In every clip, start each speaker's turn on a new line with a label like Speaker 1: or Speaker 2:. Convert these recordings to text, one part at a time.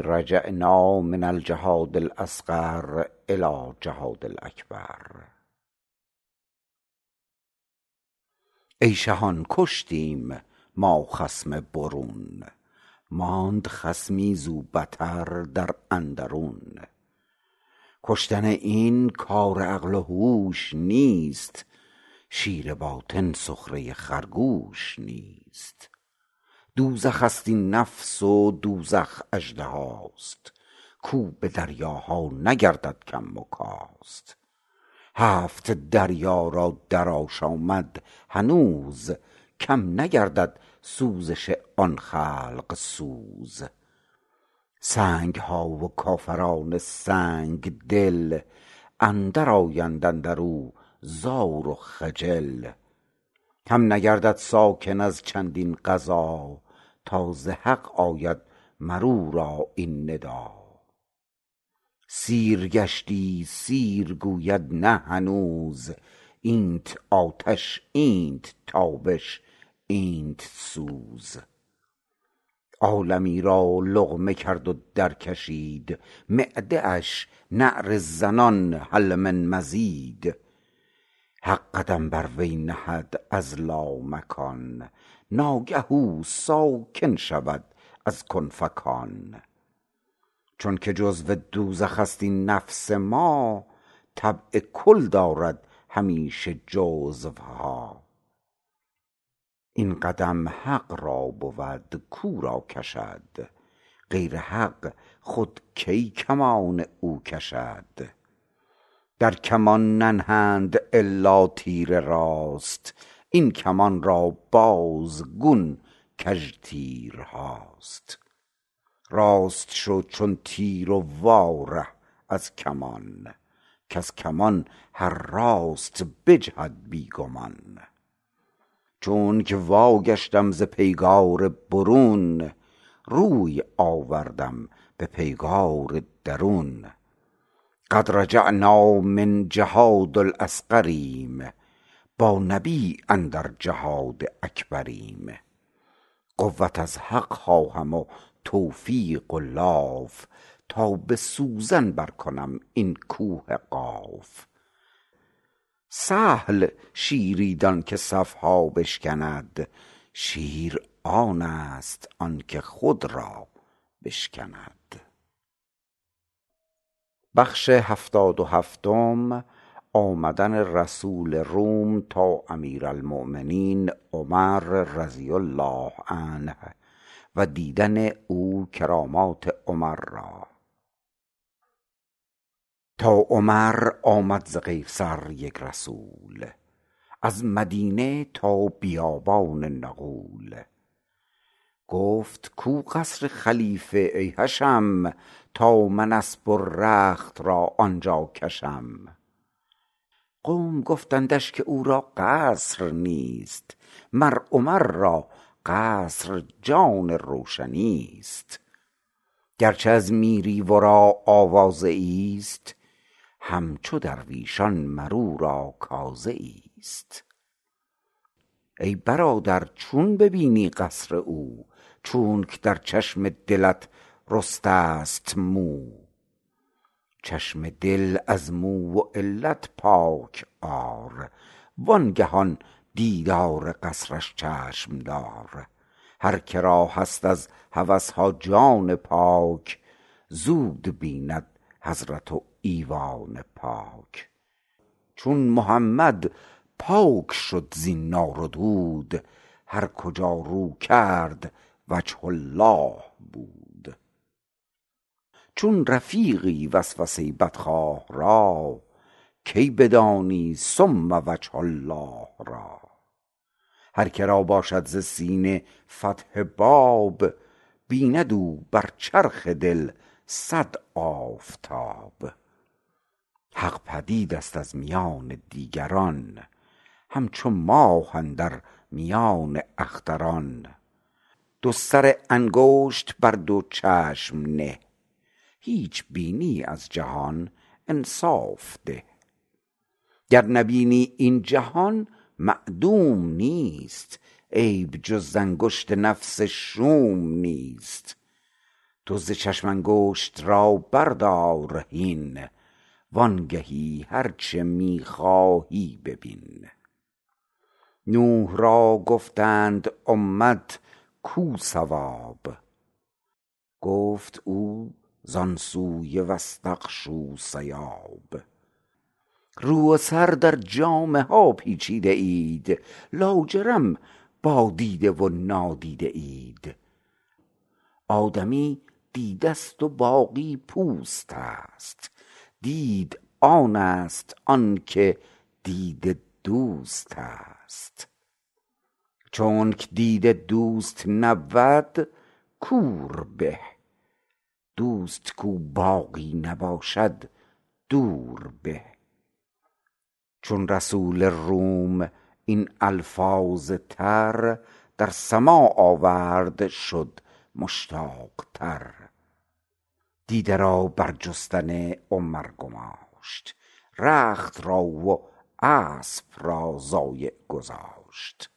Speaker 1: رجعنا من الجهاد الاصغر الی جهاد الاکبر ای شهان کشتیم ما خصم برون ماند خصمی زو بتر در اندرون. کشتن این کار عقل و هوش نیست شیر باطن سخره خرگوش نیست. دوزخست این نفس و دوزخ اژدهاست کو به دریاها نگردد کم و کاست. هفت دریا را در آشامد هنوز کم نگردد سوزش آن خلق سوز. سنگها و کافران سنگ دل اندر آیند اندرو زار و خجل. کم نگردد ساکن از چندین غذا تا ز حق آید مر او را این ندا. سیر گشتی سیر گوید نه هنوز اینت آتش اینت تابش اینت سوز. عالمی را لقمه کرد و در کشید. معده اش نعره زنان هل من مزید. حق قدم بر وی نهد از لامکان. ناگه او ساکن شود از کن فکان چونک جزو دوزخست این نفس ما طبع کل دارد همیشه جزوها. این قدم حق را بود کو را کشد؟ غیر حق خود کی کمان او کشد؟ در کمان ننهند الا تیر راست این کمان را بازگون کژ تیرهاست راست شو چون تیر و وا ره از کمان کز کمان هر راست بجهد بی گمان چونک واگشتم ز پیگار برون روی آوردم به پیگار درون. قد رجعنا من جهاد الاصغریم با نبی اندر جهاد اکبریم. قوت از حق خواهم و توفیق و لاف تا به سوزن بر کنم این کوه قاف. سهل شیری دان که صفها بشکند شیر آنست آنک خود را بشکند. آمدن رسول روم تا امیر المؤمنین عمر رضی الله عنه و دیدن او کرامات عمر را. تا عمر آمد ز قیصر یک رسول از مدینه تا بیابان نغول گفت کو قصر خلیفه ای حشم تا من اسپ و رخت را آنجا کشم. قوم گفتندش که او را قصر نیست مر عمر را قصر جان روشنیست گرچه از میری ورا آوازه ایست همچو درویشان مر او را کازه ایست. ای برادر چون ببینی قصر او؟ چونک در چشم دلت رستست مو. چشم دل از مو و علت پاک آر. وانگهان دیدار قصرش چشم دار. هر که را هست از هوسها جان پاک زود بیند حضرت و ایوان پاک. چون محمد پاک شد زین نار و دود هر کجا رو کرد وجه الله بود. چون رفیقی وسوسه بدخواه را کی بدانی ثم وجه الله را؟ هر که را باشد ز سینه فتح باب بیند او بر چرخ دل صد آفتاب. حق پدیدست از میان دیگران همچو ماه اندر میان اختران. دو سر انگشت بر دو چشم نه هیچ بینی از جهان انصاف ده. گر نبینی این جهان معدوم نیست عیب جز انگشت نفس شوم نیست. ز چشم انگشت را بردار هین وانگهی هر چه می خواهی ببین. نوح را گفتند امت کو صواب گفت او زان سوی واستغشوا ثیاب رو و سر در جامه ها پیچیده اید لاجرم با دیده و نادیده اید. آدمی دیده ست و باقی پوست است. دید آنست آنک دید دوست است. چونک دید دوست نبود کور به. دوست کو باقی نباشد دور به. چون رسول روم این الفاظ تر در سماع آورد شد مشتاق تر دیده را بر جستن عمر گماشت رخت را و اسپ را ضایع گذاشت.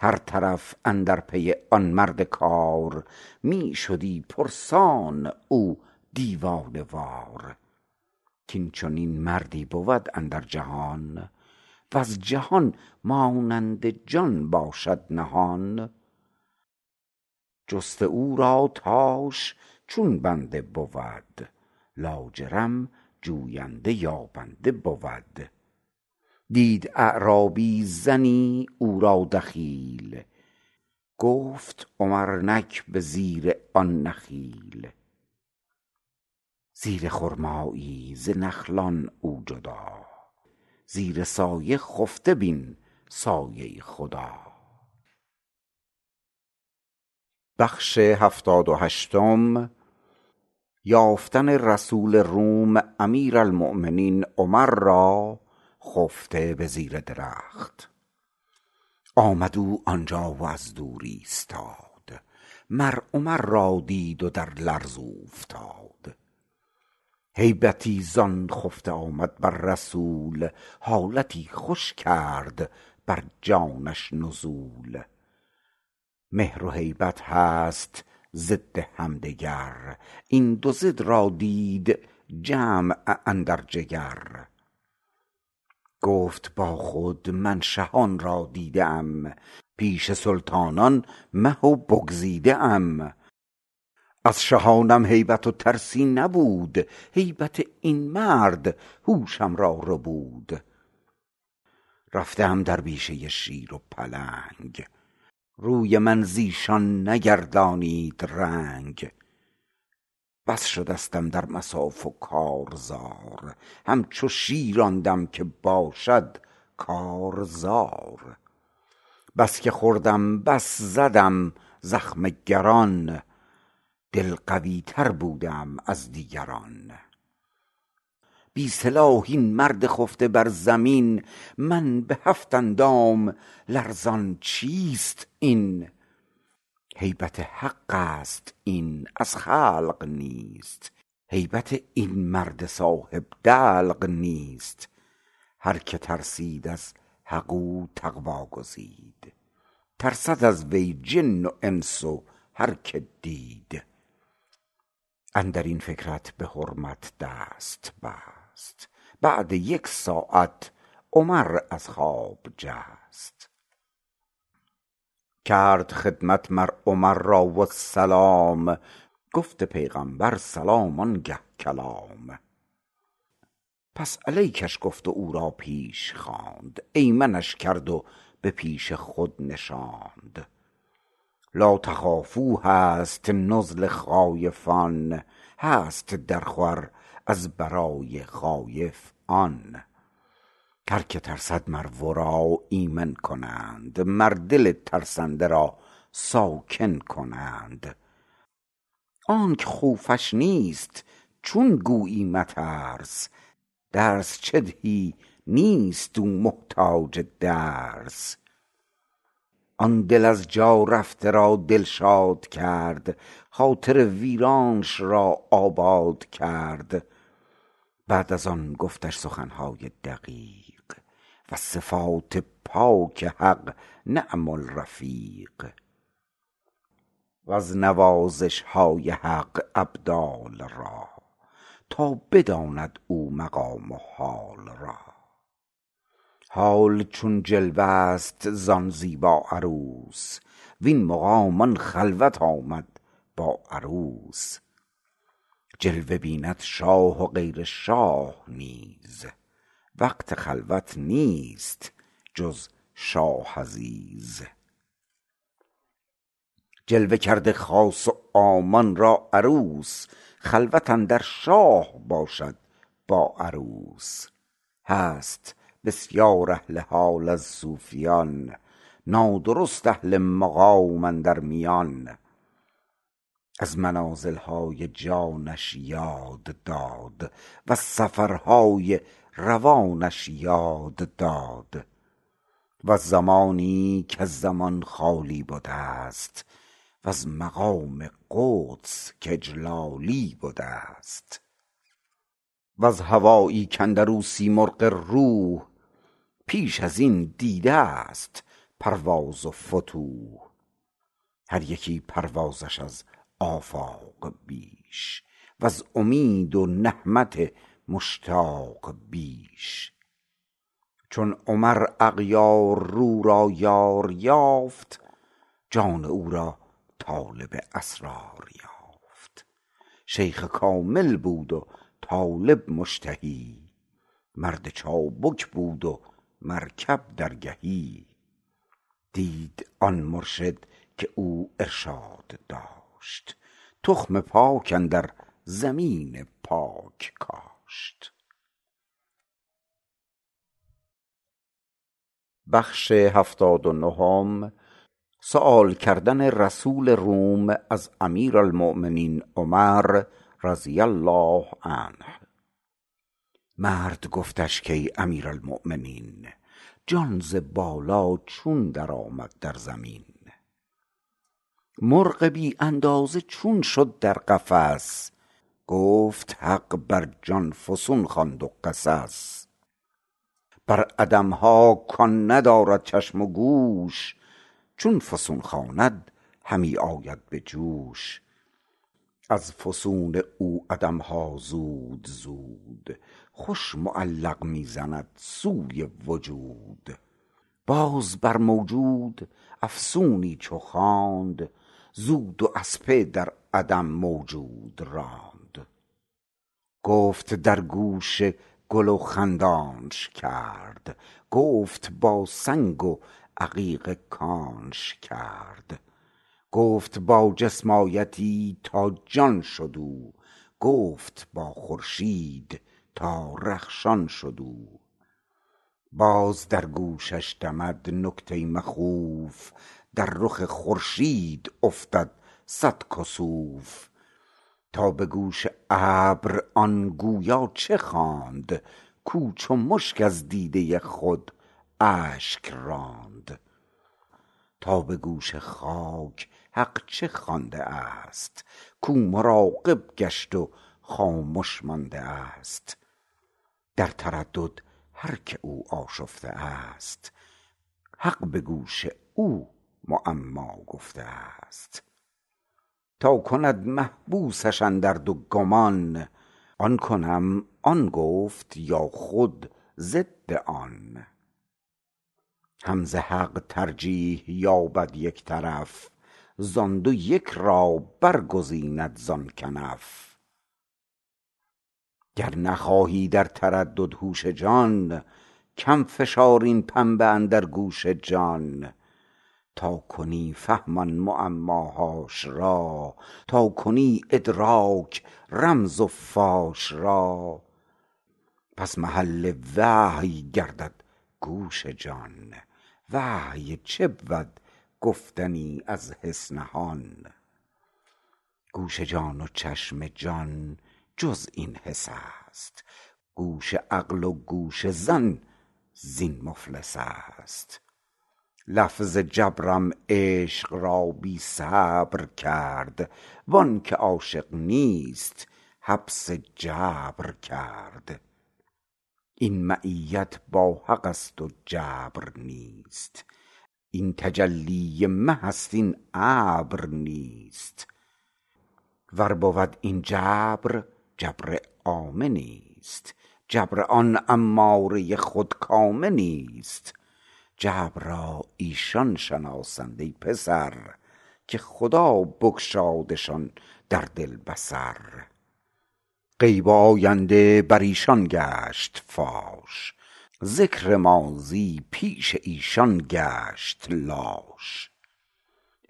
Speaker 1: هر طرف اندر پی آن مرد کار می شدی پرسان او دیوانه وار. کین چنین مردی بود اندر جهان. وز جهان مانند جان باشد نهان. جست او را تاش چون بنده بود. لاجرم جوینده یابنده بود. دید اعرابی زنی او را دخیل. گفت عمر نک به زیر آن نخیل. زیر خرمایی ز نخلان او جدا. زیر سایه خفته بین سایه خدا. یافتن رسول روم امیرالمؤمنین عمر را خفته به زیر درخت. آمد او آنجا و از دور ایستاد. مر عمر را دید و در لرز اوفتاد. هیبتی زان خفته آمد بر رسول حالتی خوش کرد بر جانش نزول. مهر و هیبت هست ضد همدگر. این دو ضد را دید جمع اندر جگر. گفت با خود من شهان را دیده ام پیش سلطانان مه و بگزیده ام از شهانم هیبت و ترسی نبود هیبت این مرد هوشم را ربود. رفته ام در بیشه شیر و پلنگ. روی من زیشان نگردانید رنگ. بس شدستم در مصاف و کارزار همچو شیر آن دم که باشد کارزار. بس که خوردم بس زدم زخم گران دل قوی تر بوده ام از دیگران. بی سلاح این مرد خفته بر زمین من به هفت اندام لرزان چیست این؟ هیبت حقست این از خلق نیست. هیبت این مرد صاحب دلق نیست. هر که ترسید از حق او تقوی گزید. ترسد از وی جن و انس و هر که دید. اندرین فکرت به حرمت دست بست. بعد یک ساعت عمر از خواب جست. کرد خدمت مر عمر را و سلام. گفت پیغامبر سلام آنگه کلام. پس علیکش گفت و او را پیش خواند. ایمنش کرد و به پیش خود نشاند. لا تخافوا هست نزل خایفان. هست در خور از برای خایف آن. هر که ترسد مر ورا ایمن کنند مر دل ترسنده را ساکن کنند. آنک خوفش نیست چون گویی مترس. درس چه دهی؟ نیست او محتاج درس. آن دل از جا رفته را دلشاد کرد خاطر ویرانش را آباد کرد. بعد از آن گفتش سخن های دقیق وز صفات پاک حق نعم الرفیق. وز نوازش های حق ابدال را تا بداند او مقام و حال را. حال چون جلوه ست زان زیبا عروس وین مقام آن خلوت آمد با عروس. جلوه بیند شاه و غیر شاه نیز. وقت خلوت نیست جز شاه عزیز. جلوه کرده خاص و عامان را عروس خلوت اندر شاه باشد با عروس. هست بسیار اهل حال از صوفیان نادرست اهل مقام اندر میان. از منازل های جانش یاد داد وز سفرهای روانش یاد داد. وز زمانی کز زمان خالی بدست وز مقام قدس که اجلالی بدست وز هوایی کاندرو سیمرغ روح پیش ازین دیده ست پرواز و فتوح. هر یکی پروازش از آفاق بیش وز امید و نهمت مشتاق بیش. چون عمر اغیار رو را یار یافت جان او را طالب اسرار یافت. شیخ کامل بود و طالب مشتهی مرد چابک بود و مرکب درگهی. دید آن مرشد که او ارشاد داشت تخم پاک اندر زمین پاک کاشت. سؤال کردن رسول روم از امیرالمؤمنین عمر رضی الله عنه. مرد گفتش کای امیر المؤمنین جان ز بالا چون درآمد در زمین؟ مرغ بی اندازه چون شد در قفس. گفت حق بر جان فسون خواند و قصص. بر عدم ها کان ندارد چشم و گوش. چون فسون خواند همی آید به جوش. از فسون او عدم ها زود زود خوش معلق می زند سوی وجود. باز بر موجود افسونی چو خواند زود و از پی در عدم موجود راند. گفت در گوش گل و خندانش کرد. گفت با سنگ و عقیق کانش کرد. گفت با جسم آیتی تا جان شد او. گفت با خورشید تا رخشان شد او. باز در گوشش دمد نکته مخوف. در رخ خورشید افتد صد کسوف. تا به گوش ابر آن گویا چه خواند؟ کو چو مشک از دیده خود اشک راند. تا به گوش خاک حق چه خوانده است؟ کو مراقب گشت و خامش مانده است. در تردد هر که او آشفته است. حق به گوش او معما گفته است. تا کند محبوسش اندر دو گمان آن کنم آن گفت یا خود ضد آن. هم ز حق ترجیح یابد یک طرف زان دو یک را برگزیند زان کنف. گر نخواهی در تردد هوش جان کم فشار این پنبه اندر گوش جان. تا کنی فهم آن معماهاش را تا کنی ادراک رمز و فاش را. پس محل وحی گردد گوش جان وحی چه بود گفتنی از حس نهان؟ گوش جان و چشم جان جز این حس است گوش عقل و گوش ظن زین مفلس است. لفظ جبرم عشق را بی صبر کرد وانکه عاشق نیست حبس جبر کرد. این معیت با حق است و جبر نیست. این تجلی مه است این ابر نیست. ور بود این جبر جبر عامه نیست جبر آن اماره خودکامه نیست جبر را ایشان شناسند ای پسر که خدا بگشادشان در دل بصر. غیب آینده بر ایشان گشت فاش ذکر ماضی پیش ایشان گشت لاش.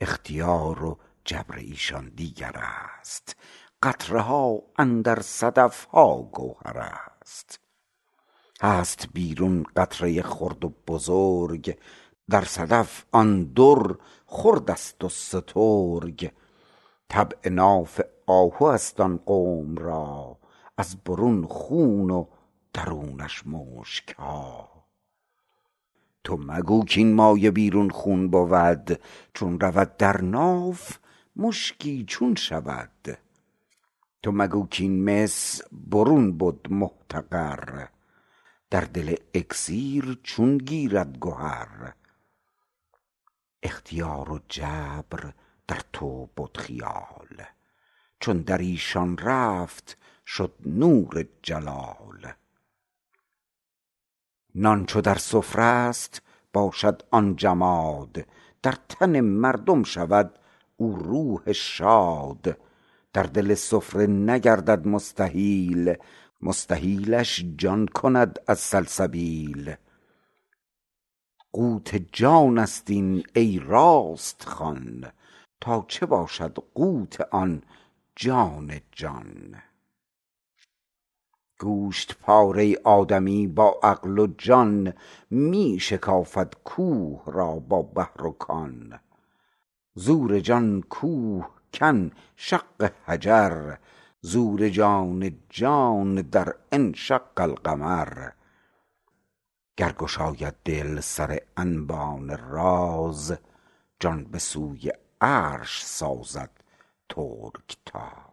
Speaker 1: اختیار و جبر ایشان دیگر است قطره ها اندر صدف ها گوهر است. هست بیرون قطره خرد و بزرگ. در صدف آن در خرد است و سترگ. طبع ناف آهو است آن قوم را از برون خون و درونش مشک ها. تو مگو کاین مایه بیرون خون بود چون رود در ناف مشکی چون شود. تو مگو کاین مس برون بد محتقر. در دل اکسیر چون گیرد گهر. اختیار و جبر در تو بد خیال. چون در ایشان رفت شد نور جلال. نان چو در سفره است باشد آن جماد. در تن مردم شود او روح شاد. در دل سفره نگردد مستحیل. مستحیلش جان کند از سلسبیل. قوت جان است این ای راست خوان تا چه باشد قوت آن جان جان. گوشت پاره آدمی با عقل و جان می شکافد کوه را با بحر و کان. زور جان کوه کن شق حجر زور جان جان در انشق القمر. گر گشاید دل سر انبان راز جان به سوی عرش سازد ترک تاز.